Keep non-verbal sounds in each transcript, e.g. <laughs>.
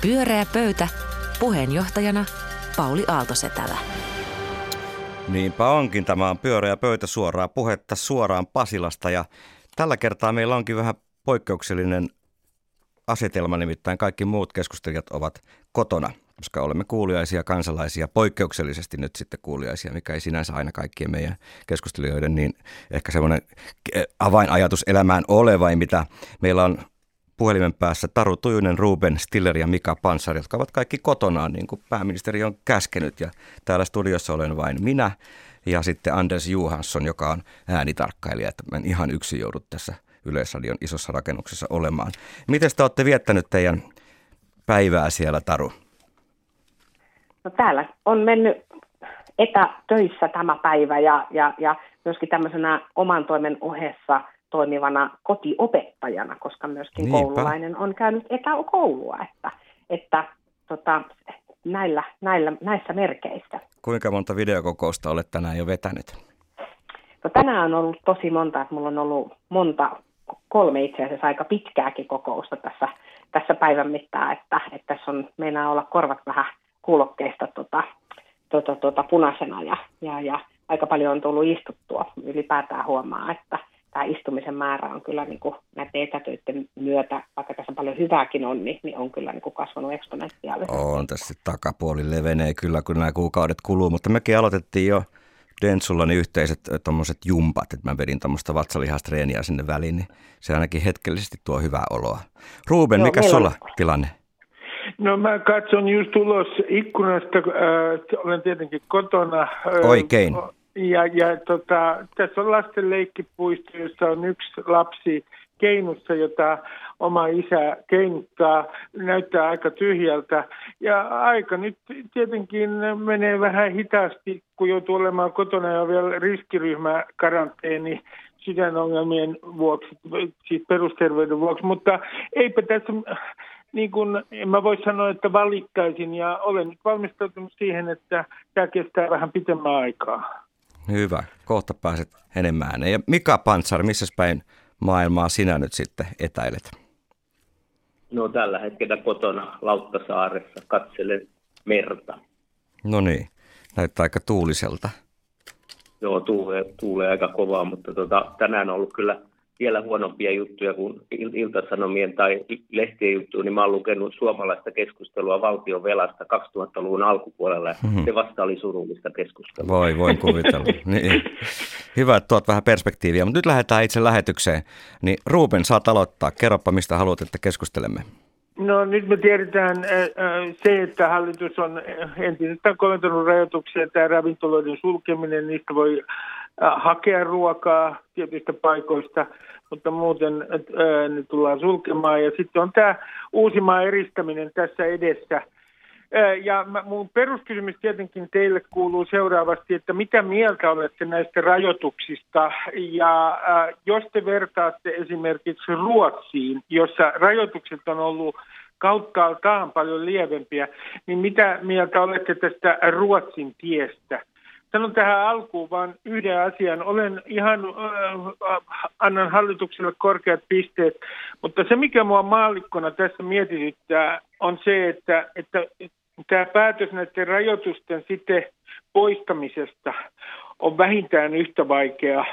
Pyöreä pöytä. Puheenjohtajana Pauli Aaltosetälä. Niinpä onkin. Tämä on pyöreä pöytä suoraa puhetta suoraan Pasilasta ja tällä kertaa meillä onkin vähän poikkeuksellinen asetelma, nimittäin kaikki muut keskustelijat ovat kotona, koska olemme kuuliaisia kansalaisia, poikkeuksellisesti nyt sitten kuuliaisia, mikä ei sinänsä aina kaikkien meidän keskustelijoiden niin ehkä semmoinen avainajatus elämään ole, vai mitä meillä on puhelimen päässä Taru Tujunen, Ruben Stiller ja Mika Pansar, jotka ovat kaikki kotonaan, niin kuin pääministeri on käskenyt. Ja täällä studiossa olen vain minä ja sitten Anders Johansson, joka on äänitarkkailija, että en ihan yksin joudut tässä Yleisradion isossa rakennuksessa olemaan. Miten te olette viettänyt teidän päivää siellä, Taru? No täällä on mennyt etätöissä tämä päivä ja, ja, ja myöskin tämmöisenä oman toimen ohessa – toimivana kotiopettajana, koska myöskin Niinpä. koululainen on käynyt etäkoulua, että, että tota, näillä, näillä, näissä merkeissä. Kuinka monta videokokousta olet tänään jo vetänyt? No, tänään on ollut tosi monta, että mulla on ollut monta, kolme itse asiassa aika pitkääkin kokousta tässä, tässä päivän mittaan, että, että tässä on, meinaa olla korvat vähän kuulokkeista tota, tota, tota, punaisena ja, ja, ja aika paljon on tullut istuttua. Ylipäätään huomaa, että tämä istumisen määrä on kyllä niin kuin näiden etätöiden myötä, vaikka tässä paljon hyvääkin on, niin, niin on kyllä niin kuin kasvanut eksponentiaalisesti. On tässä takapuoli levenee kyllä, kun nämä kuukaudet kuluu, mutta mekin aloitettiin jo Dentsulla niin yhteiset tuommoiset jumpat, että mä vedin tuommoista vatsalihastreeniä sinne väliin, niin se ainakin hetkellisesti tuo hyvää oloa. Ruben, mikä sulla on... tilanne? No mä katson just ulos ikkunasta, äh, olen tietenkin kotona. Äh, Oikein. Ja, ja tota, tässä on lasten leikkipuisto, jossa on yksi lapsi keinussa, jota oma isä keinuttaa, näyttää aika tyhjältä. Ja aika nyt tietenkin menee vähän hitaasti, kun joutuu olemaan kotona ja vielä riskiryhmä karanteeni sydänongelmien vuoksi, siis perusterveyden vuoksi. Mutta eipä tässä, niin kuin en mä voi sanoa, että valittaisin ja olen nyt valmistautunut siihen, että tämä kestää vähän pitemmän aikaa. Hyvä, kohta pääset enemmän. Ja Mika Pantsar, missä päin maailmaa sinä nyt sitten etäilet? No tällä hetkellä kotona Lauttasaaressa katselen merta. No niin, näyttää aika tuuliselta. Joo, tuulee, tuulee aika kovaa, mutta tota, tänään on ollut kyllä vielä huonompia juttuja kuin Iltasanomien tai lehtien juttuja, niin mä oon lukenut suomalaista keskustelua valtion velasta 2000-luvun alkupuolella, ja mm-hmm. se vasta oli surullista keskustelua. Voi, voi kuvitella. <laughs> niin. Hyvä, että tuot vähän perspektiiviä, mutta nyt lähdetään itse lähetykseen. Niin Ruben, saat aloittaa. Kerropa, mistä haluat, että keskustelemme. No nyt me tiedetään se, että hallitus on entisestään koventanut rajoituksia, tämä ravintoloiden sulkeminen, niistä voi hakea ruokaa tietyistä paikoista, mutta muuten ne tullaan sulkemaan. Ja sitten on tämä uusimaa eristäminen tässä edessä. Ja mun peruskysymys tietenkin teille kuuluu seuraavasti, että mitä mieltä olette näistä rajoituksista? Ja jos te vertaatte esimerkiksi Ruotsiin, jossa rajoitukset on ollut kauttaaltaan paljon lievempiä, niin mitä mieltä olette tästä Ruotsin tiestä? Sanon tähän alkuun vain yhden asian. Olen ihan, äh, annan hallitukselle korkeat pisteet, mutta se mikä mua maallikkona tässä mietityttää on se, että, että tämä päätös näiden rajoitusten sitten poistamisesta on vähintään yhtä vaikea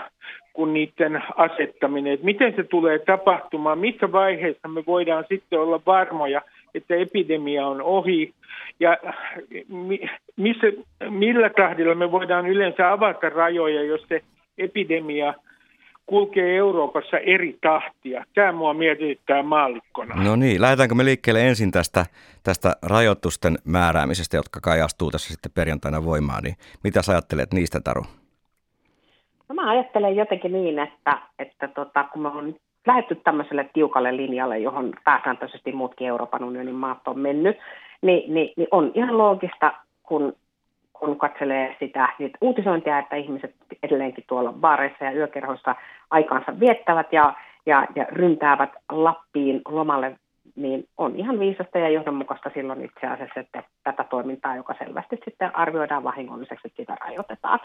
kuin niiden asettaminen. Että miten se tulee tapahtumaan, missä vaiheessa me voidaan sitten olla varmoja, että epidemia on ohi ja missä, millä tahdilla me voidaan yleensä avata rajoja, jos se epidemia kulkee Euroopassa eri tahtia. Tämä mua mietityttää maallikkona. No niin, lähdetäänkö me liikkeelle ensin tästä, tästä rajoitusten määräämisestä, jotka kai astuu tässä sitten perjantaina voimaan. Niin mitä sä ajattelet niistä, Taru? No mä ajattelen jotenkin niin, että, että tota, kun me on lähetty tämmöiselle tiukalle linjalle, johon pääsääntöisesti muutkin Euroopan unionin maat on mennyt, niin, niin, niin on ihan loogista, kun, kun katselee sitä niitä uutisointia, että ihmiset edelleenkin tuolla baareissa ja yökerhoissa aikaansa viettävät ja, ja, ja ryntäävät Lappiin lomalle niin on ihan viisasta ja johdonmukaista silloin itse asiassa, että tätä toimintaa, joka selvästi sitten arvioidaan vahingolliseksi, että sitä rajoitetaan.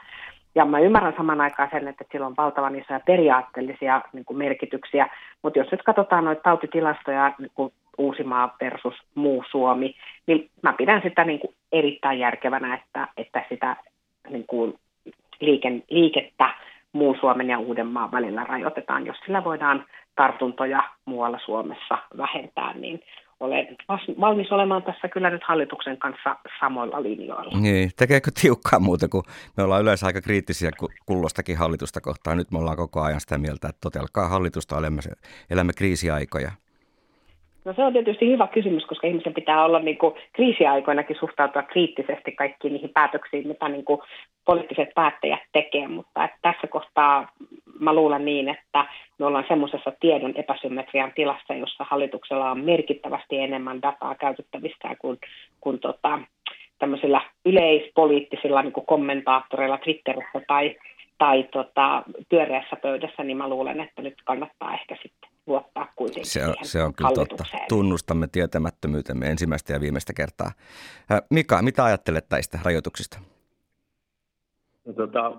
Ja mä ymmärrän saman aikaan sen, että sillä on valtavan isoja periaatteellisia niin kuin merkityksiä, mutta jos nyt katsotaan noita tautitilastoja niin kuin Uusimaa versus muu Suomi, niin mä pidän sitä niin kuin erittäin järkevänä, että, että sitä niin kuin liiken, liikettä muun Suomen ja Uudenmaan välillä rajoitetaan. Jos sillä voidaan tartuntoja muualla Suomessa vähentää, niin olen valmis olemaan tässä kyllä nyt hallituksen kanssa samoilla linjoilla. Niin, tekeekö tiukkaa muuta, kun me ollaan yleensä aika kriittisiä kullostakin hallitusta kohtaan. Nyt me ollaan koko ajan sitä mieltä, että totelkaa hallitusta, elämme, elämme kriisiaikoja. No se on tietysti hyvä kysymys, koska ihmisen pitää olla niin kuin, kriisiaikoinakin suhtautua kriittisesti kaikkiin niihin päätöksiin, mitä niin kuin, poliittiset päättäjät tekee, mutta että tässä kohtaa mä luulen niin, että me ollaan semmoisessa tiedon epäsymmetrian tilassa, jossa hallituksella on merkittävästi enemmän dataa käytettävissä kuin, kuin tota, tämmöisillä yleispoliittisilla niin kommentaattoreilla Twitterissä tai, tai tota, pyöreässä pöydässä, niin mä luulen, että nyt kannattaa ehkä sitten luottaa kuitenkin se on, se on kyllä totta. Tunnustamme tietämättömyytemme ensimmäistä ja viimeistä kertaa. Mika, mitä ajattelet näistä rajoituksista? No, tota,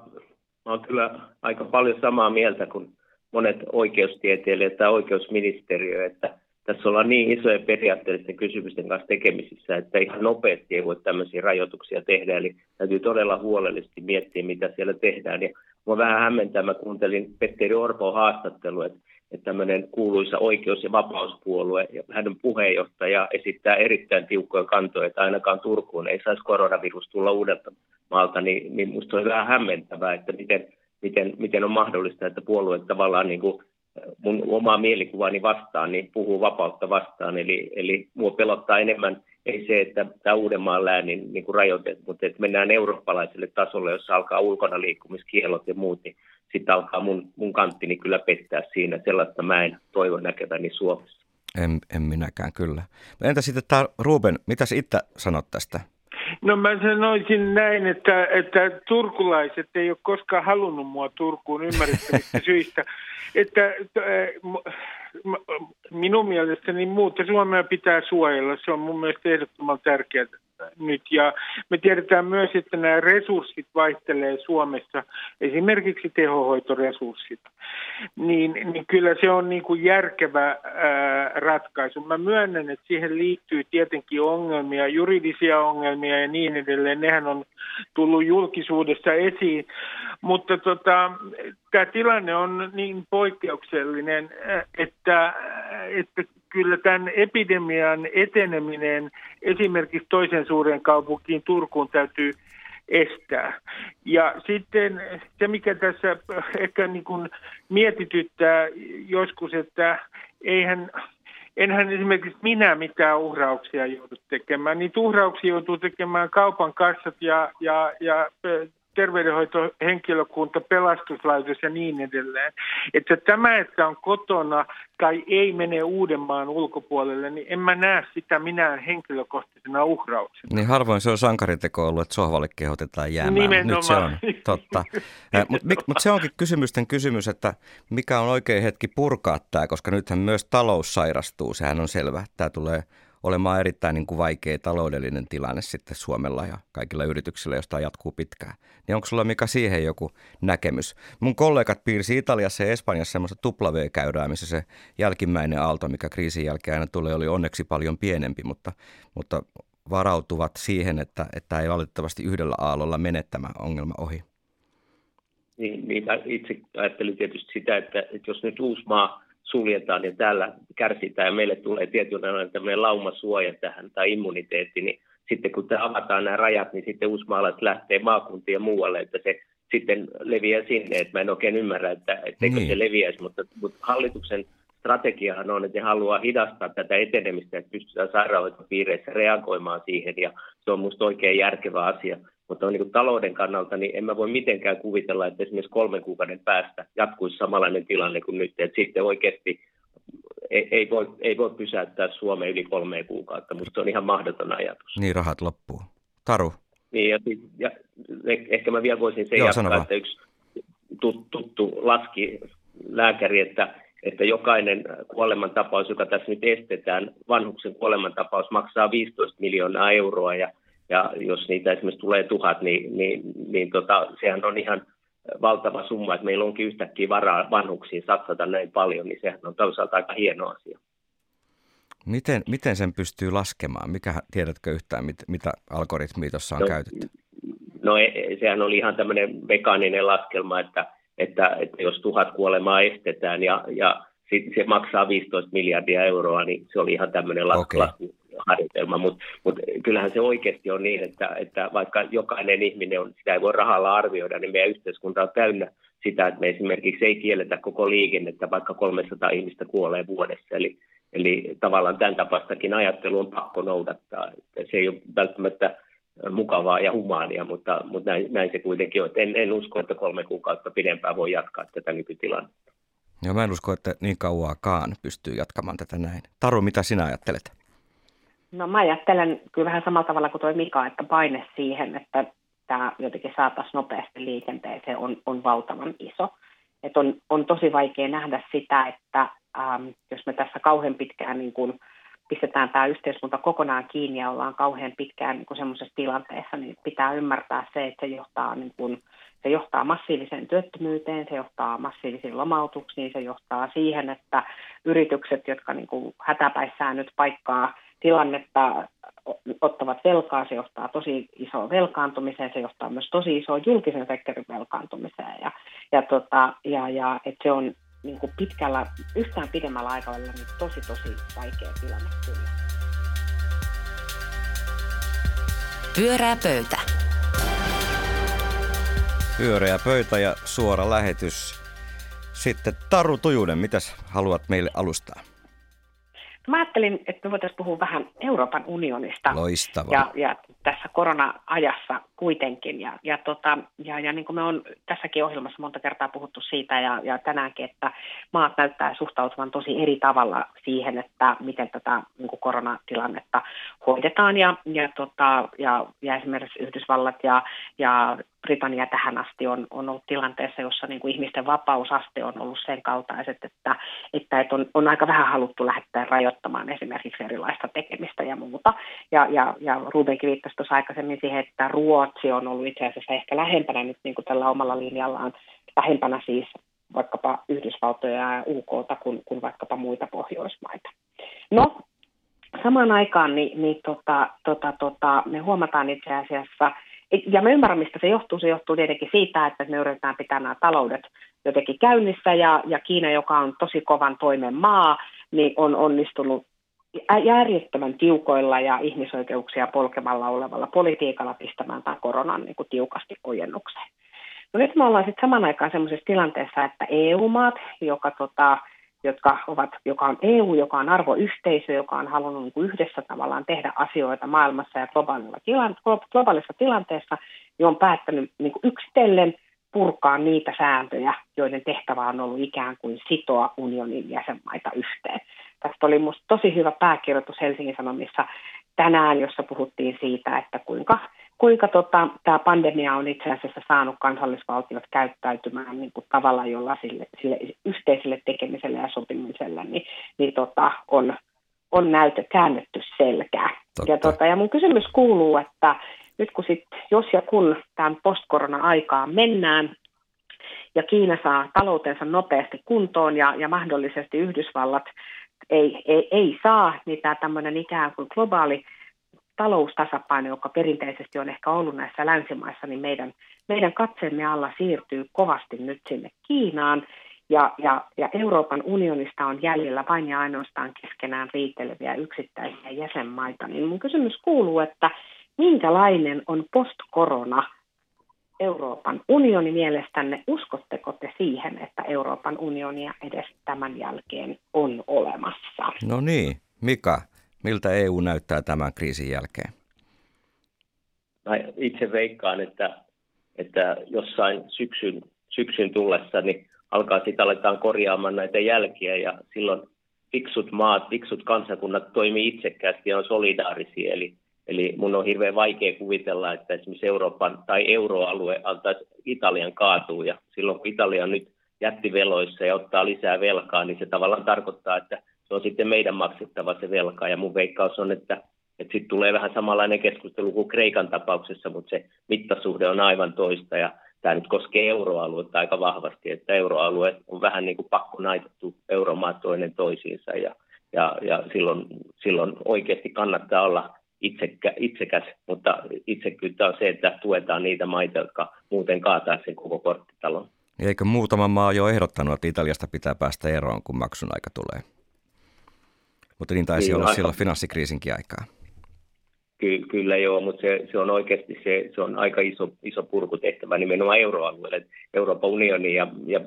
mä olen kyllä aika paljon samaa mieltä kuin monet oikeustieteilijät tai oikeusministeriö, että tässä ollaan niin isojen periaatteellisten kysymysten kanssa tekemisissä, että ihan nopeasti ei voi tämmöisiä rajoituksia tehdä. Eli täytyy todella huolellisesti miettiä, mitä siellä tehdään. Ja mua vähän hämmentää, mä kuuntelin Petteri Orpo haastattelu, että tämmöinen kuuluisa oikeus- ja vapauspuolue ja hänen puheenjohtaja esittää erittäin tiukkoja kantoja, että ainakaan Turkuun ei saisi koronavirus tulla uudelta maalta, niin, niin minusta on vähän hämmentävää, että miten, miten, miten on mahdollista, että puolue tavallaan niin kuin mun omaa mielikuvani vastaan, niin puhuu vapautta vastaan. Eli, eli mua pelottaa enemmän ei se, että tämä Uudenmaan läänin niin kuin rajoitet, mutta että mennään eurooppalaiselle tasolle, jossa alkaa ulkona liikkumiskielot ja muut, niin sitten alkaa mun, mun kanttini kyllä pettää siinä. Sellaista mä en toivo näkeväni Suomessa. En, en minäkään kyllä. Entä sitten tämä Ruben, mitä itse sanot tästä? No mä sanoisin näin, että, että turkulaiset ei ole koskaan halunnut mua Turkuun ymmärrettävistä <laughs> syistä. Että, että minun mielestäni muuta Suomea pitää suojella. Se on mun mielestä ehdottoman tärkeää nyt. Ja me tiedetään myös, että nämä resurssit vaihtelee Suomessa, esimerkiksi tehohoitoresurssit. Niin, niin kyllä se on niin kuin järkevä ää, ratkaisu. Mä myönnän, että siihen liittyy tietenkin ongelmia, juridisia ongelmia ja niin edelleen. Nehän on tullut julkisuudessa esiin. Mutta tota, tämä tilanne on niin poikkeuksellinen, että, että kyllä tämän epidemian eteneminen esimerkiksi toisen suuren kaupunkiin Turkuun täytyy estää. Ja sitten se, mikä tässä ehkä niin kuin mietityttää joskus, että eihän, enhän esimerkiksi minä mitään uhrauksia joudu tekemään. Niitä uhrauksia joutuu tekemään kaupan kassat ja, ja, ja terveydenhoitohenkilökunta, pelastuslaitos ja niin edelleen. Että tämä, että on kotona tai ei mene Uudenmaan ulkopuolelle, niin en mä näe sitä minä henkilökohtaisena uhrauksena. Niin harvoin se on sankariteko ollut, että sohvalle kehotetaan jäämään. Nimenomaan. Nyt se on totta. Mutta mut se onkin kysymysten kysymys, että mikä on oikein hetki purkaa tämä, koska nythän myös talous sairastuu, sehän on selvä. Tämä tulee olemaan erittäin niin kuin vaikea taloudellinen tilanne sitten Suomella ja kaikilla yrityksillä, jos tämä jatkuu pitkään. Niin onko sulla mikä siihen joku näkemys? Mun kollegat piirsi Italiassa ja Espanjassa semmoista W-käyrää, missä se jälkimmäinen aalto, mikä kriisin jälkeen aina tulee, oli onneksi paljon pienempi, mutta, mutta varautuvat siihen, että, että ei valitettavasti yhdellä aallolla mene tämä ongelma ohi. Niin, niin itse ajattelin tietysti sitä, että, että jos nyt maa suljetaan ja täällä kärsitään ja meille tulee tietynlainen tämmöinen laumasuoja tähän tai immuniteetti, niin sitten kun avataan nämä rajat, niin sitten uusmaalaiset lähtee maakuntiin ja muualle, että se sitten leviää sinne, että mä en oikein ymmärrä, että etteikö niin. se leviäisi, mutta, mutta hallituksen strategiahan on, että ne haluaa hidastaa tätä etenemistä, että pystytään sairaanhoitopiireissä reagoimaan siihen, ja se on minusta oikein järkevä asia. Mutta niin kuin talouden kannalta, niin en mä voi mitenkään kuvitella, että esimerkiksi kolmen kuukauden päästä jatkuisi samanlainen tilanne kuin nyt. Että sitten oikeasti ei, ei, voi, ei voi pysäyttää Suomea yli kolme kuukautta, mutta se on ihan mahdoton ajatus. Niin, rahat loppuu. Taru. Niin, ja, ja ehkä mä vielä voisin sen Joo, jatkaa, että yksi tuttu, tuttu laski lääkäri, että, että jokainen kuolemantapaus, joka tässä nyt estetään, vanhuksen kuolemantapaus maksaa 15 miljoonaa euroa, ja ja jos niitä esimerkiksi tulee tuhat, niin, niin, niin tota, sehän on ihan valtava summa, että meillä onkin yhtäkkiä varaa vanhuksiin satsata näin paljon, niin sehän on toisaalta aika hieno asia. Miten, miten sen pystyy laskemaan? Mikä, tiedätkö yhtään, mit, mitä algoritmia tuossa on no, käytetty? No e, e, sehän oli ihan tämmöinen mekaaninen laskelma, että, että, että jos tuhat kuolemaa estetään ja, ja sit se maksaa 15 miljardia euroa, niin se oli ihan tämmöinen okay. harjoitelma, mutta mut kyllähän se oikeasti on niin, että, että vaikka jokainen ihminen on, sitä ei voi rahalla arvioida, niin meidän yhteiskunta on täynnä sitä, että me esimerkiksi ei kielletä koko liikennettä, vaikka 300 ihmistä kuolee vuodessa. Eli, eli tavallaan tämän tapaistakin ajattelu on pakko noudattaa. Se ei ole välttämättä mukavaa ja humaania, mutta, mutta näin, näin se kuitenkin on. En, en usko, että kolme kuukautta pidempään voi jatkaa tätä nykytilannetta. Joo, mä en usko, että niin kauaakaan pystyy jatkamaan tätä näin. Taru, mitä sinä ajattelet? No mä ajattelen kyllä vähän samalla tavalla kuin tuo Mika, että paine siihen, että tämä jotenkin saataisiin nopeasti liikenteeseen on, on valtavan iso. Et on, on tosi vaikea nähdä sitä, että ähm, jos me tässä kauhean pitkään niin kun pistetään tämä yhteiskunta kokonaan kiinni ja ollaan kauhean pitkään niin semmoisessa tilanteessa, niin pitää ymmärtää se, että se johtaa, niin kun, se johtaa massiiviseen työttömyyteen, se johtaa massiivisiin lomautuksiin, se johtaa siihen, että yritykset, jotka niin hätäpäissään nyt paikkaa tilannetta ottavat velkaa, se johtaa tosi isoon velkaantumiseen, se johtaa myös tosi isoon julkisen sektorin velkaantumiseen ja, ja, tota, ja, ja et se on niin kuin pitkällä, yhtään pidemmällä aikavälillä niin tosi tosi vaikea tilanne kyllä. Pyörää pöytä. Pyöreä pöytä ja suora lähetys. Sitten Taru Tujunen, mitäs haluat meille alustaa? Mä ajattelin, että me voitaisiin puhua vähän Euroopan unionista. Loistavaa. Ja, ja tässä korona-ajassa kuitenkin. Ja, ja, tota, ja, ja niin kuin me on tässäkin ohjelmassa monta kertaa puhuttu siitä ja, ja tänäänkin, että maat näyttää suhtautuvan tosi eri tavalla siihen, että miten tätä niin kuin koronatilannetta hoidetaan. Ja, ja, tota, ja, ja esimerkiksi Yhdysvallat ja, ja Britannia tähän asti on, on ollut tilanteessa, jossa niin kuin ihmisten vapausaste on ollut sen kaltaiset, että, että, on, on aika vähän haluttu lähettää rajoittamaan esimerkiksi erilaista tekemistä ja muuta. Ja, ja, ja Rubenkin viittasi tuossa aikaisemmin siihen, että Ruotsi on ollut itse asiassa ehkä lähempänä nyt niin kuin tällä omalla linjallaan, lähempänä siis vaikkapa Yhdysvaltoja ja UK kuin, kuin vaikkapa muita Pohjoismaita. No, samaan aikaan niin, niin tota, tota, tota, me huomataan itse asiassa, ja me ymmärrän, mistä se johtuu. Se johtuu tietenkin siitä, että me yritetään pitää nämä taloudet jotenkin käynnissä, ja, ja Kiina, joka on tosi kovan toimen maa, niin on onnistunut järjettömän tiukoilla ja ihmisoikeuksia polkemalla olevalla politiikalla pistämään tämän koronan niin kuin tiukasti ojennukseen. No nyt me ollaan sitten saman aikaan sellaisessa tilanteessa, että EU-maat, joka, tota, jotka ovat, joka on EU, joka on arvoyhteisö, joka on halunnut niin kuin yhdessä tavallaan tehdä asioita maailmassa ja globaalissa tilanteessa, niin on päättänyt niin kuin yksitellen purkaa niitä sääntöjä, joiden tehtävä on ollut ikään kuin sitoa unionin jäsenmaita yhteen. Tästä oli minusta tosi hyvä pääkirjoitus Helsingin Sanomissa tänään, jossa puhuttiin siitä, että kuinka, kuinka tota, tämä pandemia on itse asiassa saanut kansallisvaltiot käyttäytymään niin kuin tavalla, jolla sille, sille yhteiselle tekemiselle ja sopimiselle niin, niin tota, on, on näytö käännetty selkää. Ja, tota, ja mun kysymys kuuluu, että nyt kun sit, jos ja kun tämän post-korona-aikaan mennään, ja Kiina saa taloutensa nopeasti kuntoon ja, ja mahdollisesti Yhdysvallat ei, ei, ei saa, niin tämä tämmöinen ikään kuin globaali taloustasapaino, joka perinteisesti on ehkä ollut näissä länsimaissa, niin meidän, meidän katseemme alla siirtyy kovasti nyt sinne Kiinaan. Ja, ja, ja Euroopan unionista on jäljellä vain ja ainoastaan keskenään riiteleviä yksittäisiä jäsenmaita. Niin mun kysymys kuuluu, että minkälainen on post-korona Euroopan unioni mielestänne? Uskotteko te siihen, että Euroopan unionia edes tämän jälkeen on olemassa? No niin, Mika, miltä EU näyttää tämän kriisin jälkeen? Mä itse veikkaan, että, että jossain syksyn, syksyn tullessa niin alkaa sitä aletaan korjaamaan näitä jälkiä ja silloin fiksut maat, fiksut kansakunnat toimii itsekkäästi ja on solidaarisia. Eli Eli mun on hirveän vaikea kuvitella, että esimerkiksi Euroopan tai euroalue antaisi Italian kaatua. Ja silloin kun Italia on nyt jättiveloissa ja ottaa lisää velkaa, niin se tavallaan tarkoittaa, että se on sitten meidän maksettava se velka. Ja mun veikkaus on, että, että sitten tulee vähän samanlainen keskustelu kuin Kreikan tapauksessa, mutta se mittasuhde on aivan toista. Ja tämä nyt koskee euroaluetta aika vahvasti, että euroalue on vähän niin kuin pakko naitettu euromaat toinen toisiinsa. Ja ja, ja silloin, silloin oikeasti kannattaa olla itsekä, itsekäs, mutta itsekyyttä on se, että tuetaan niitä maita, jotka muuten kaataa sen koko korttitalon. Eikö muutama maa jo ehdottanut, että Italiasta pitää päästä eroon, kun maksun aika tulee? Mutta niin taisi niin, olla aika... silloin finanssikriisinkin aikaa. Ky- kyllä joo, mutta se, se on oikeasti se, se on aika iso, iso purkutehtävä nimenomaan euroalueelle. Euroopan unioni ja, ja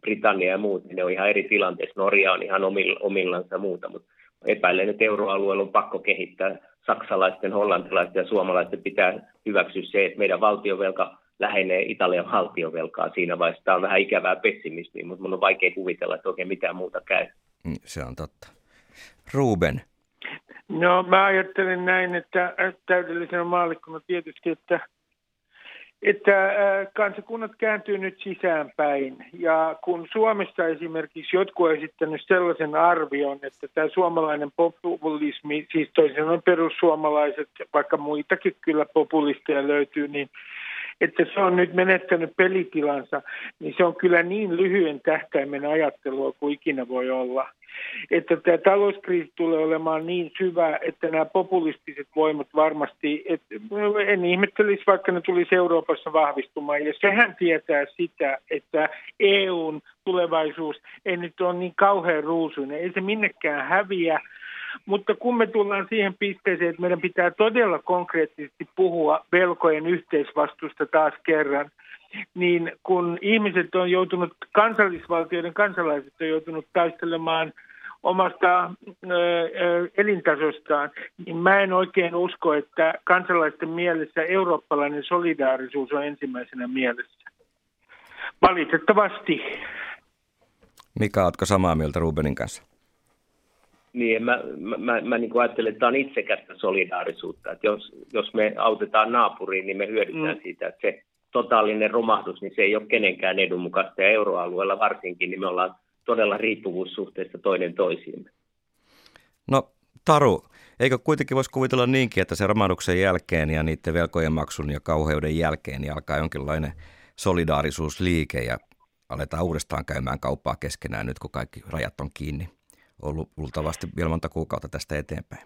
Britannia ja muut, ne on ihan eri tilanteessa. Norja on ihan omillansa ja muuta, mutta epäilen, että euroalueella on pakko kehittää saksalaisten, hollantilaisten ja suomalaisten pitää hyväksyä se, että meidän valtiovelka lähenee Italian valtiovelkaa siinä vaiheessa. Tämä on vähän ikävää pessimismiä, mutta minun on vaikea kuvitella, että oikein mitään muuta käy. Mm, se on totta. Ruben. No mä ajattelen näin, että täydellisenä maallikkona tietysti, että että kansakunnat kääntyy nyt sisäänpäin. Ja kun Suomessa esimerkiksi jotkut on esittänyt sellaisen arvion, että tämä suomalainen populismi, siis toisin sanoen perussuomalaiset, vaikka muitakin kyllä populisteja löytyy, niin että se on nyt menettänyt pelitilansa, niin se on kyllä niin lyhyen tähtäimen ajattelua kuin ikinä voi olla. Että tämä talouskriisi tulee olemaan niin syvä, että nämä populistiset voimat varmasti, että en ihmettelisi vaikka ne tulisi Euroopassa vahvistumaan. Ja sehän tietää sitä, että EUn tulevaisuus ei nyt ole niin kauhean ruusuinen. Ei se minnekään häviä, mutta kun me tullaan siihen pisteeseen, että meidän pitää todella konkreettisesti puhua velkojen yhteisvastuusta taas kerran, niin kun ihmiset on joutunut, kansallisvaltioiden kansalaiset on joutunut taistelemaan omasta ö, elintasostaan, niin mä en oikein usko, että kansalaisten mielessä eurooppalainen solidaarisuus on ensimmäisenä mielessä. Valitettavasti. Mika, oletko samaa mieltä Rubenin kanssa? Niin, mä, mä, mä, mä niin ajattelen, että tämä on itsekästä solidaarisuutta. Että jos, jos me autetaan naapuriin, niin me hyödytään mm. siitä, että se totaalinen romahdus, niin se ei ole kenenkään edun mukaista. Ja euroalueella varsinkin, niin me ollaan todella riippuvuussuhteessa toinen toisiimme. No Taru, eikö kuitenkin voisi kuvitella niinkin, että se romahduksen jälkeen ja niiden velkojen maksun ja kauheuden jälkeen niin alkaa jonkinlainen solidaarisuusliike ja aletaan uudestaan käymään kauppaa keskenään nyt, kun kaikki rajat on kiinni ollut luultavasti vielä monta kuukautta tästä eteenpäin?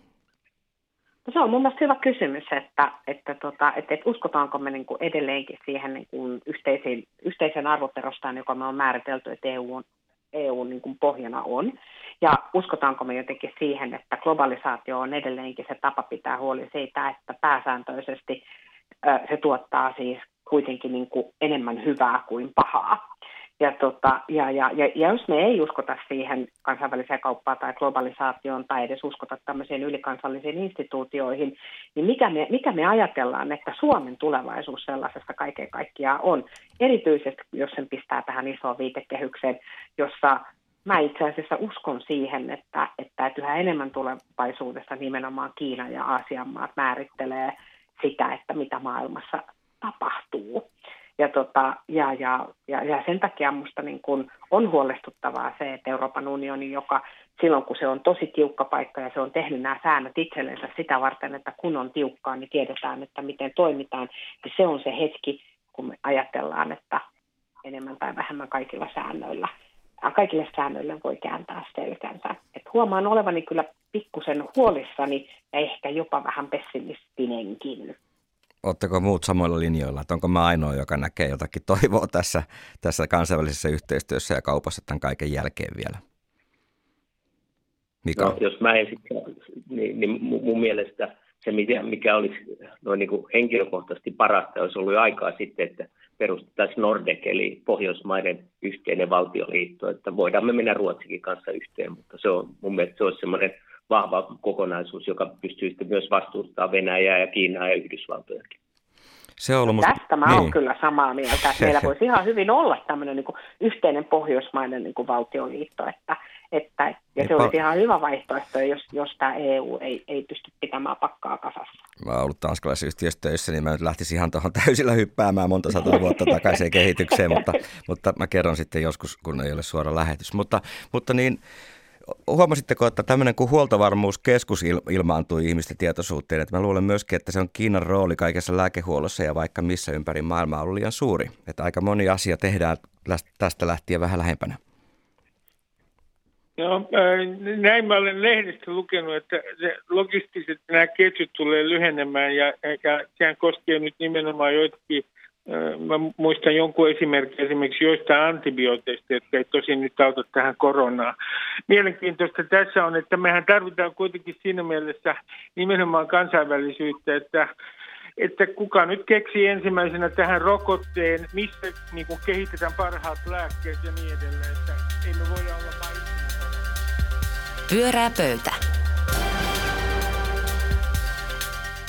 No se on mun mielestä hyvä kysymys, että, että, tota, että, että uskotaanko me niin kuin edelleenkin siihen niin kuin yhteisen, yhteisen arvoperustaan, joka me on määritelty, että EU on, EU niin kuin pohjana on. Ja uskotaanko me jotenkin siihen, että globalisaatio on edelleenkin se tapa pitää huoli siitä, että pääsääntöisesti se tuottaa siis kuitenkin niin kuin enemmän hyvää kuin pahaa. Ja, tota, ja, ja, ja, ja jos me ei uskota siihen kansainväliseen kauppaan tai globalisaatioon tai edes uskota tämmöisiin ylikansallisiin instituutioihin, niin mikä me, mikä me ajatellaan, että Suomen tulevaisuus sellaisesta kaiken kaikkiaan on? Erityisesti, jos sen pistää tähän isoon viitekehykseen, jossa mä itse asiassa uskon siihen, että, että yhä enemmän tulevaisuudessa nimenomaan Kiina ja Aasian maat määrittelee sitä, että mitä maailmassa tapahtuu. Ja, tota, ja, ja, ja, ja sen takia minusta niin kun on huolestuttavaa se, että Euroopan unioni, joka silloin kun se on tosi tiukka paikka ja se on tehnyt nämä säännöt itsellensä sitä varten, että kun on tiukkaa, niin tiedetään, että miten toimitaan, niin se on se hetki, kun me ajatellaan, että enemmän tai vähemmän kaikilla säännöillä kaikille säännöille voi kääntää selkänsä. Et huomaan olevani kyllä pikkusen huolissani ja ehkä jopa vähän pessimistinenkin. Oletteko muut samoilla linjoilla? Että onko mä ainoa, joka näkee jotakin toivoa tässä, tässä kansainvälisessä yhteistyössä ja kaupassa tämän kaiken jälkeen vielä? Mika? No, jos mä en sitten, niin, niin mun, mielestä se, mikä olisi noin niin kuin henkilökohtaisesti parasta, olisi ollut aikaa sitten, että perustettaisiin Nordec, eli Pohjoismaiden yhteinen valtioliitto, että voidaan me mennä Ruotsikin kanssa yhteen, mutta se on mun mielestä se olisi semmoinen vahva kokonaisuus, joka pystyy sitten myös vastuuttamaan Venäjää ja Kiinaa ja Yhdysvaltojakin. Se on musta... Tästä mä niin. olen kyllä samaa mieltä, että meillä voisi ihan hyvin olla tämmöinen niin yhteinen pohjoismainen niin kuin valtioliitto, että, että, ja niin se olisi ihan hyvä vaihtoehto, jos, jos tämä EU ei, ei pysty pitämään pakkaa kasassa. Mä oon ollut tanskalaisessa yhtiössä töissä, niin mä nyt lähtisin ihan tuohon täysillä hyppäämään monta sataa vuotta takaisin kehitykseen, mutta, mutta mä kerron sitten joskus, kun ei ole suora lähetys. Mutta, mutta niin, huomasitteko, että tämmöinen kuin huoltovarmuuskeskus ilmaantui ihmisten tietoisuuteen, että mä luulen myöskin, että se on Kiinan rooli kaikessa lääkehuollossa ja vaikka missä ympäri maailmaa on liian suuri. Että aika moni asia tehdään tästä lähtien vähän lähempänä. No, näin mä olen lehdestä lukenut, että se logistiset nämä ketjut tulee lyhenemään ja, ja sehän koskee nyt nimenomaan joitakin Mä muistan jonkun esimerkki esimerkiksi joistain antibiooteista, jotka ei tosin nyt auta tähän koronaan. Mielenkiintoista tässä on, että mehän tarvitaan kuitenkin siinä mielessä nimenomaan kansainvälisyyttä, että että kuka nyt keksii ensimmäisenä tähän rokotteen, mistä niin kuin kehitetään parhaat lääkkeet ja niin edelleen, että ei me voida olla vain Pyörää pöytä.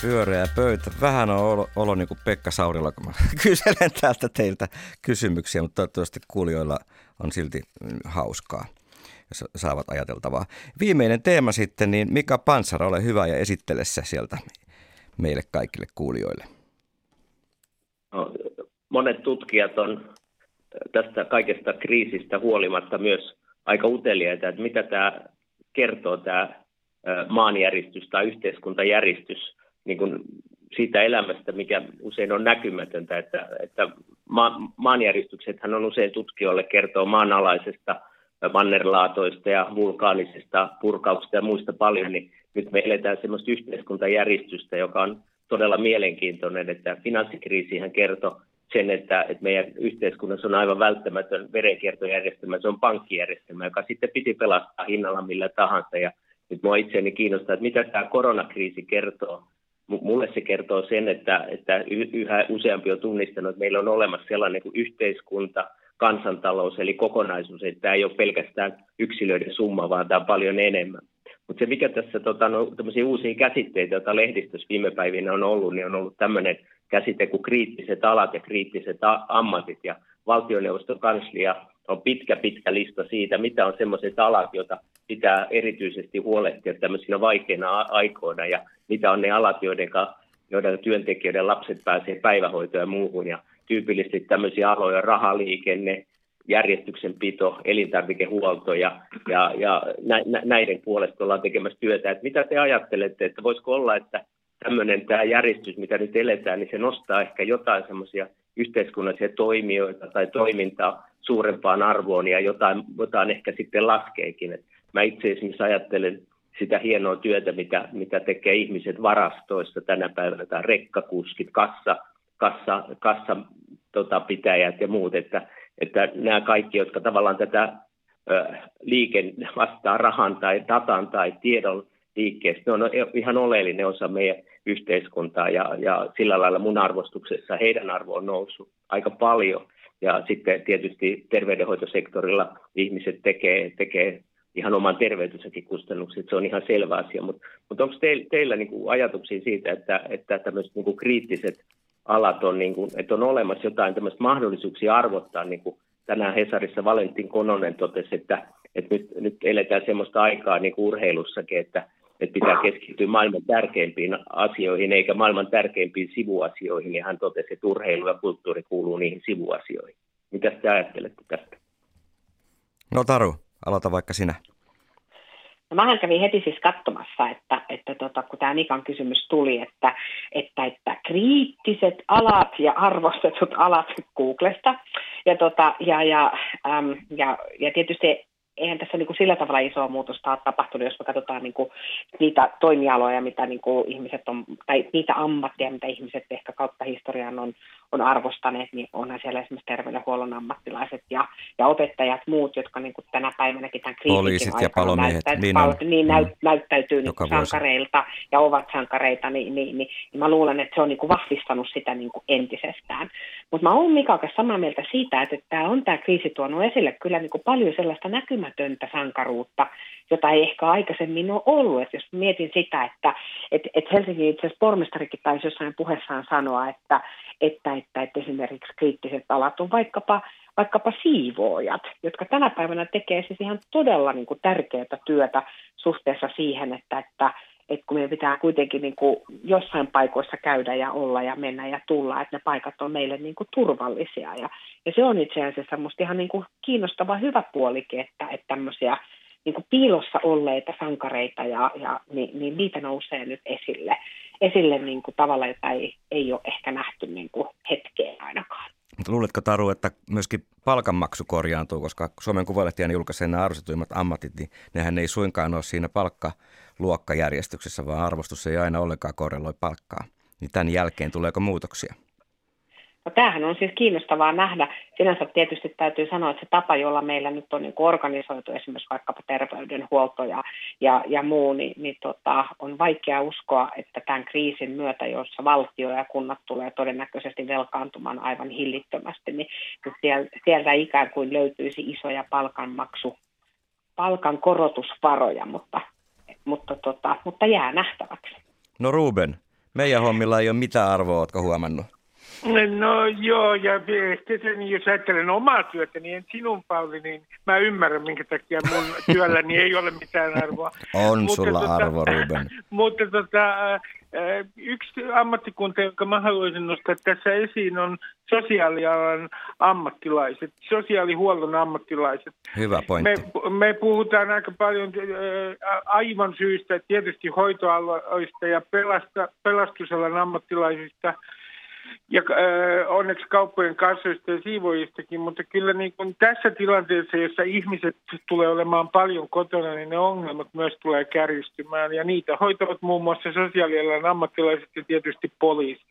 Pyöreä pöytä. Vähän on olo, olo niin kuin Pekka Saurilla, kun mä <laughs> kyselen täältä teiltä kysymyksiä, mutta toivottavasti kuulijoilla on silti hauskaa jos saavat ajateltavaa. Viimeinen teema sitten, niin Mika Pansara, ole hyvä ja esittele se sieltä meille kaikille kuulijoille. No, monet tutkijat on tästä kaikesta kriisistä huolimatta myös aika uteliaita, että mitä tämä kertoo tämä maanjäristys tai yhteiskuntajäristys niin kuin siitä elämästä, mikä usein on näkymätöntä, että, että ma, maanjäristyksethän on usein tutkijoille kertoo maanalaisesta mannerlaatoista ja vulkaanisista purkauksista ja muista paljon, niin nyt me eletään sellaista yhteiskuntajärjestystä, joka on todella mielenkiintoinen, että finanssikriisihän kertoi sen, että, että meidän yhteiskunnassa on aivan välttämätön verenkiertojärjestelmä, se on pankkijärjestelmä, joka sitten piti pelastaa hinnalla millä tahansa. Ja nyt minua itseäni kiinnostaa, että mitä tämä koronakriisi kertoo. Mulle se kertoo sen, että, että yhä useampi on tunnistanut, että meillä on olemassa sellainen kuin yhteiskunta, kansantalous, eli kokonaisuus, että tämä ei ole pelkästään yksilöiden summa, vaan tämä on paljon enemmän. Mutta se, mikä tässä tota, no, uusia käsitteitä, joita lehdistössä viime päivinä on ollut, niin on ollut tämmöinen käsite kuin kriittiset alat ja kriittiset ammatit. Ja valtioneuvoston kanslia on pitkä, pitkä lista siitä, mitä on sellaiset alat, joita pitää erityisesti huolehtia tämmöisinä vaikeina aikoina, ja mitä on ne alat, joiden, joiden työntekijöiden lapset pääsee päivähoitoon ja muuhun. Ja tyypillisesti tämmöisiä aloja, rahaliikenne, järjestyksenpito, elintarvikehuolto ja, ja, ja näiden puolesta ollaan tekemässä työtä. Että mitä te ajattelette, että voisiko olla, että tämmöinen tämä järjestys, mitä nyt eletään, niin se nostaa ehkä jotain semmoisia yhteiskunnallisia toimijoita tai toimintaa suurempaan arvoon ja jotain, jotain ehkä sitten laskeekin. Et mä itse esimerkiksi ajattelen sitä hienoa työtä, mitä, mitä tekee ihmiset varastoissa tänä päivänä, tai rekkakuskit, kassa, kassa, kassa tota, pitäjät ja muut, että että nämä kaikki, jotka tavallaan tätä liike vastaa rahan tai datan tai tiedon liikkeestä, ne on ihan oleellinen osa meidän yhteiskuntaa ja, ja sillä lailla mun arvostuksessa heidän arvo on noussut aika paljon. Ja sitten tietysti terveydenhoitosektorilla ihmiset tekee, tekee ihan oman terveytensäkin kustannukset, se on ihan selvä asia. Mutta mut onko teillä, teillä niinku ajatuksia siitä, että, että tämmöiset niinku kriittiset alat on, niin kuin, että on olemassa jotain tämmöistä mahdollisuuksia arvottaa, niin kuin tänään Hesarissa Valentin Kononen totesi, että, että nyt, nyt eletään semmoista aikaa niin kuin urheilussakin, että, että pitää keskittyä maailman tärkeimpiin asioihin eikä maailman tärkeimpiin sivuasioihin, ja hän totesi, että urheilu ja kulttuuri kuuluu niihin sivuasioihin. Mitä te ajattelette tästä? No Taru, aloita vaikka sinä. No mähän kävin heti siis katsomassa, että, että tota, kun tämä Nikan kysymys tuli, että, että, että kriittiset alat ja arvostetut alat Googlesta. Ja, tota, ja, ja, äm, ja, ja tietysti eihän tässä niin kuin sillä tavalla isoa muutosta ole tapahtunut, jos me katsotaan niin kuin niitä toimialoja, mitä niin kuin ihmiset on, tai niitä ammatteja, mitä ihmiset ehkä kautta historian on, on arvostaneet, niin onhan siellä esimerkiksi terveydenhuollon ammattilaiset ja, ja opettajat, muut, jotka niin kuin tänä päivänäkin tämän kriisin ja palomiehet, niin, on, niin näyt, mm, näyttäytyy niin kuin sankareilta ja ovat sankareita, niin, niin, niin, niin mä luulen, että se on niin kuin vahvistanut sitä niin kuin entisestään. Mutta mä olen Mika samaa mieltä siitä, että tämä on tämä kriisi tuonut esille kyllä niin kuin paljon sellaista näkymätöntä sankaruutta, jota ei ehkä aikaisemmin ole ollut. Et jos mietin sitä, että et, et Helsingin itse asiassa pormestarikin taisi jossain puheessaan sanoa, että, että, että, että esimerkiksi kriittiset alat on vaikkapa, vaikkapa siivoojat, jotka tänä päivänä tekee siis ihan todella niin kuin tärkeää työtä suhteessa siihen, että, että että kun meidän pitää kuitenkin niin kuin jossain paikoissa käydä ja olla ja mennä ja tulla, että ne paikat on meille niin kuin turvallisia. Ja, ja se on itse asiassa minusta ihan niin kuin kiinnostava hyvä puolikin, että, että tämmöisiä niin kuin piilossa olleita sankareita ja, ja niin, niin niitä nousee nyt esille, esille niin kuin tavalla, jota ei, ei ole ehkä nähty niin kuin hetkeen ainakaan. Luuletko Taru, että myöskin palkanmaksu korjaantuu, koska Suomen Kuvalehtiän julkaisee nämä arvostetuimmat ammatit, niin nehän ei suinkaan ole siinä palkkaluokkajärjestyksessä, vaan arvostus ei aina ollenkaan korreloi palkkaa. Niin tämän jälkeen tuleeko muutoksia? No tämähän on siis kiinnostavaa nähdä. Sinänsä tietysti täytyy sanoa, että se tapa, jolla meillä nyt on niin organisoitu esimerkiksi vaikkapa terveydenhuolto ja, ja, ja muu, niin, niin tota, on vaikea uskoa, että tämän kriisin myötä, jossa valtio ja kunnat tulee todennäköisesti velkaantumaan aivan hillittömästi, niin sieltä, sieltä ikään kuin löytyisi isoja palkanmaksu, palkankorotusvaroja, mutta, mutta, tota, mutta jää nähtäväksi. No Ruben, meidän hommilla ei ole mitään arvoa, oletko huomannut? No joo, ja ehkä sen, jos ajattelen omaa työtä, niin en sinun Pauli, niin mä ymmärrän, minkä takia mun <laughs> työlläni ei ole mitään arvoa. On mutta sulla tota, arvo, Ruben. <laughs> Mutta tota, yksi ammattikunta, jonka mä haluaisin nostaa tässä esiin, on sosiaalialan ammattilaiset, sosiaalihuollon ammattilaiset. Hyvä pointti. Me, me puhutaan aika paljon aivan syystä, tietysti hoitoaloista ja pelasta, pelastusalan ammattilaisista – ja äh, onneksi kauppojen kassoista ja siivojistakin, mutta kyllä niin kuin tässä tilanteessa, jossa ihmiset tulee olemaan paljon kotona, niin ne ongelmat myös tulee kärjistymään ja niitä hoitavat muun muassa sosiaalialan ammattilaiset ja tietysti poliisi.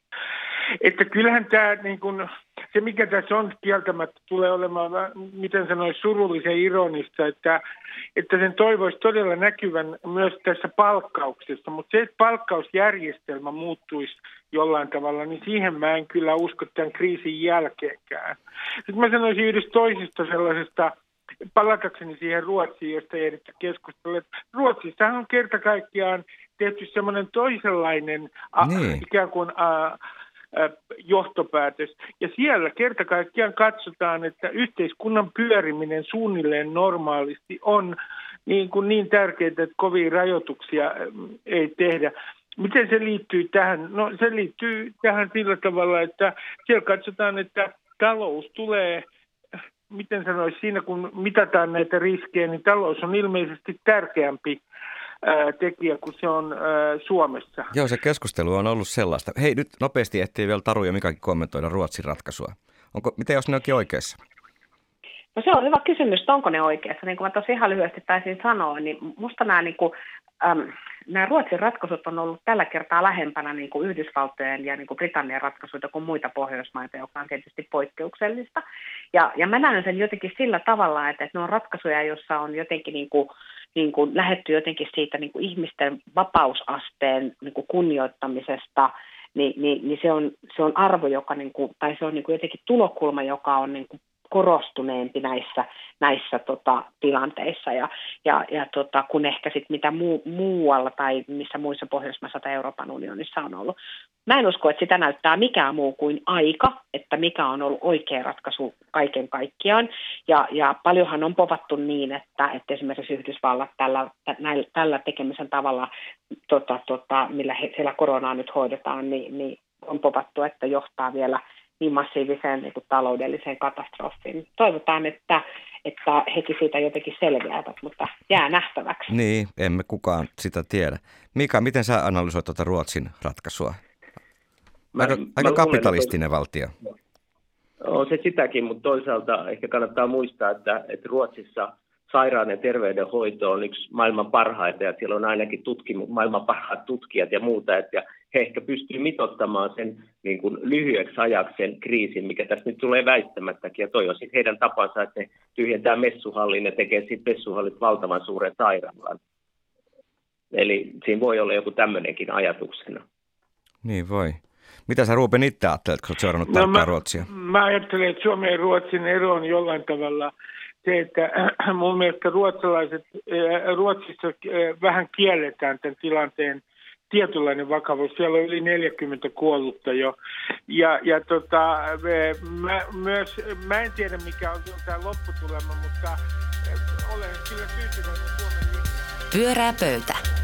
Että kyllähän tämä, niin kuin, se mikä tässä on kieltämättä, tulee olemaan, miten sanoisi, surullisen ironista, että, että sen toivoisi todella näkyvän myös tässä palkkauksessa, mutta se, että palkkausjärjestelmä muuttuisi jollain tavalla, niin siihen mä en kyllä usko tämän kriisin jälkeenkään. Sitten mä sanoisin yhdestä toisesta sellaisesta, palatakseni siihen Ruotsiin, josta ehditty keskustella. Ruotsissa on kerta kaikkiaan tehty semmoinen toisenlainen niin. a, ikään kuin a, johtopäätös. Ja siellä kerta kaikkiaan katsotaan, että yhteiskunnan pyöriminen suunnilleen normaalisti on niin, kuin niin tärkeää, että kovia rajoituksia ei tehdä. Miten se liittyy tähän? No se liittyy tähän sillä tavalla, että siellä katsotaan, että talous tulee, miten sanoisi, siinä kun mitataan näitä riskejä, niin talous on ilmeisesti tärkeämpi tekijä kuin se on Suomessa. Joo, se keskustelu on ollut sellaista. Hei, nyt nopeasti ehtii vielä Taru ja Mikakin kommentoida Ruotsin ratkaisua. Onko, miten jos ne onkin oikeassa? No se on hyvä kysymys, että onko ne oikeassa. Niin kuin mä tosi ihan lyhyesti taisin sanoa, niin musta nämä, niin kuin, äm, nämä Ruotsin ratkaisut on ollut tällä kertaa lähempänä niin kuin Yhdysvaltojen ja niin kuin Britannian ratkaisuita kuin muita Pohjoismaita, joka on tietysti poikkeuksellista. Ja, ja mä näen sen jotenkin sillä tavalla, että, että ne on ratkaisuja, joissa on jotenkin niin kuin, niin kuin lähetty jotenkin siitä niin kuin ihmisten vapausasteen niin kuin kunnioittamisesta, niin, niin, niin se, on, se on arvo, joka, niin kuin, tai se on niin kuin jotenkin tulokulma, joka on niin kuin korostuneempi näissä, näissä tota, tilanteissa ja, ja, ja tota, kun ehkä sit mitä muu, muualla tai missä muissa Pohjoismaissa tai Euroopan unionissa on ollut. Mä en usko, että sitä näyttää mikään muu kuin aika, että mikä on ollut oikea ratkaisu kaiken kaikkiaan. Ja, ja paljonhan on povattu niin, että, että esimerkiksi Yhdysvallat tällä, näillä, tällä tekemisen tavalla, tota, tota, millä he, siellä koronaa nyt hoidetaan, niin, niin on povattu, että johtaa vielä – niin massiiviseen niin kuin taloudelliseen katastrofiin. Toivotaan, että, että hekin siitä jotenkin selviävät, mutta jää nähtäväksi. Niin, emme kukaan sitä tiedä. Mika, miten sä analysoit tuota Ruotsin ratkaisua? Aika, mä, aika mä kapitalistinen luulen, valtio. On se sitäkin, mutta toisaalta ehkä kannattaa muistaa, että, että Ruotsissa sairaan ja terveydenhoito on yksi maailman parhaita ja siellä on ainakin tutkimu, maailman parhaat tutkijat ja muuta, että he ehkä pystyy mitottamaan sen niin kuin lyhyeksi ajaksi sen kriisin, mikä tässä nyt tulee väistämättäkin. Ja toi on sitten heidän tapansa, että ne tyhjentää messuhallin ja tekee sitten messuhallit valtavan suuren sairaalan. Eli siinä voi olla joku tämmöinenkin ajatuksena. Niin voi. Mitä sä Ruben itse ajattelet, kun olet seurannut no, mä, Ruotsia? Mä ajattelen, että Suomen ja Ruotsin ero on jollain tavalla se, että <clears throat> mun mielestä ruotsalaiset, äh, Ruotsissa äh, vähän kielletään tämän tilanteen tietynlainen vakavuus. Siellä on yli 40 kuollutta jo. Ja, ja tota, mä, myös, mä en tiedä mikä on tämä lopputulema, mutta olen kyllä tyytyväinen Suomen linjaan. Pyörää pöytä.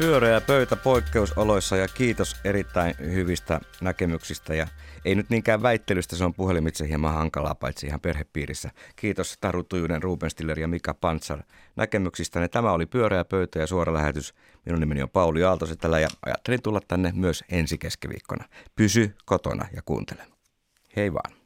Pyöreä pöytä poikkeusoloissa ja kiitos erittäin hyvistä näkemyksistä ja Ei nyt niinkään väittelystä, se on puhelimitse hieman hankalaa, paitsi ihan perhepiirissä. Kiitos Taru Tujunen, Ruben Stiller ja Mika Pantsar näkemyksistänne. Tämä oli Pyöreä pöytä ja suora lähetys. Minun nimeni on Pauli Aaltosetälä ja ajattelin tulla tänne myös ensi keskiviikkona. Pysy kotona ja kuuntele. Hei vaan.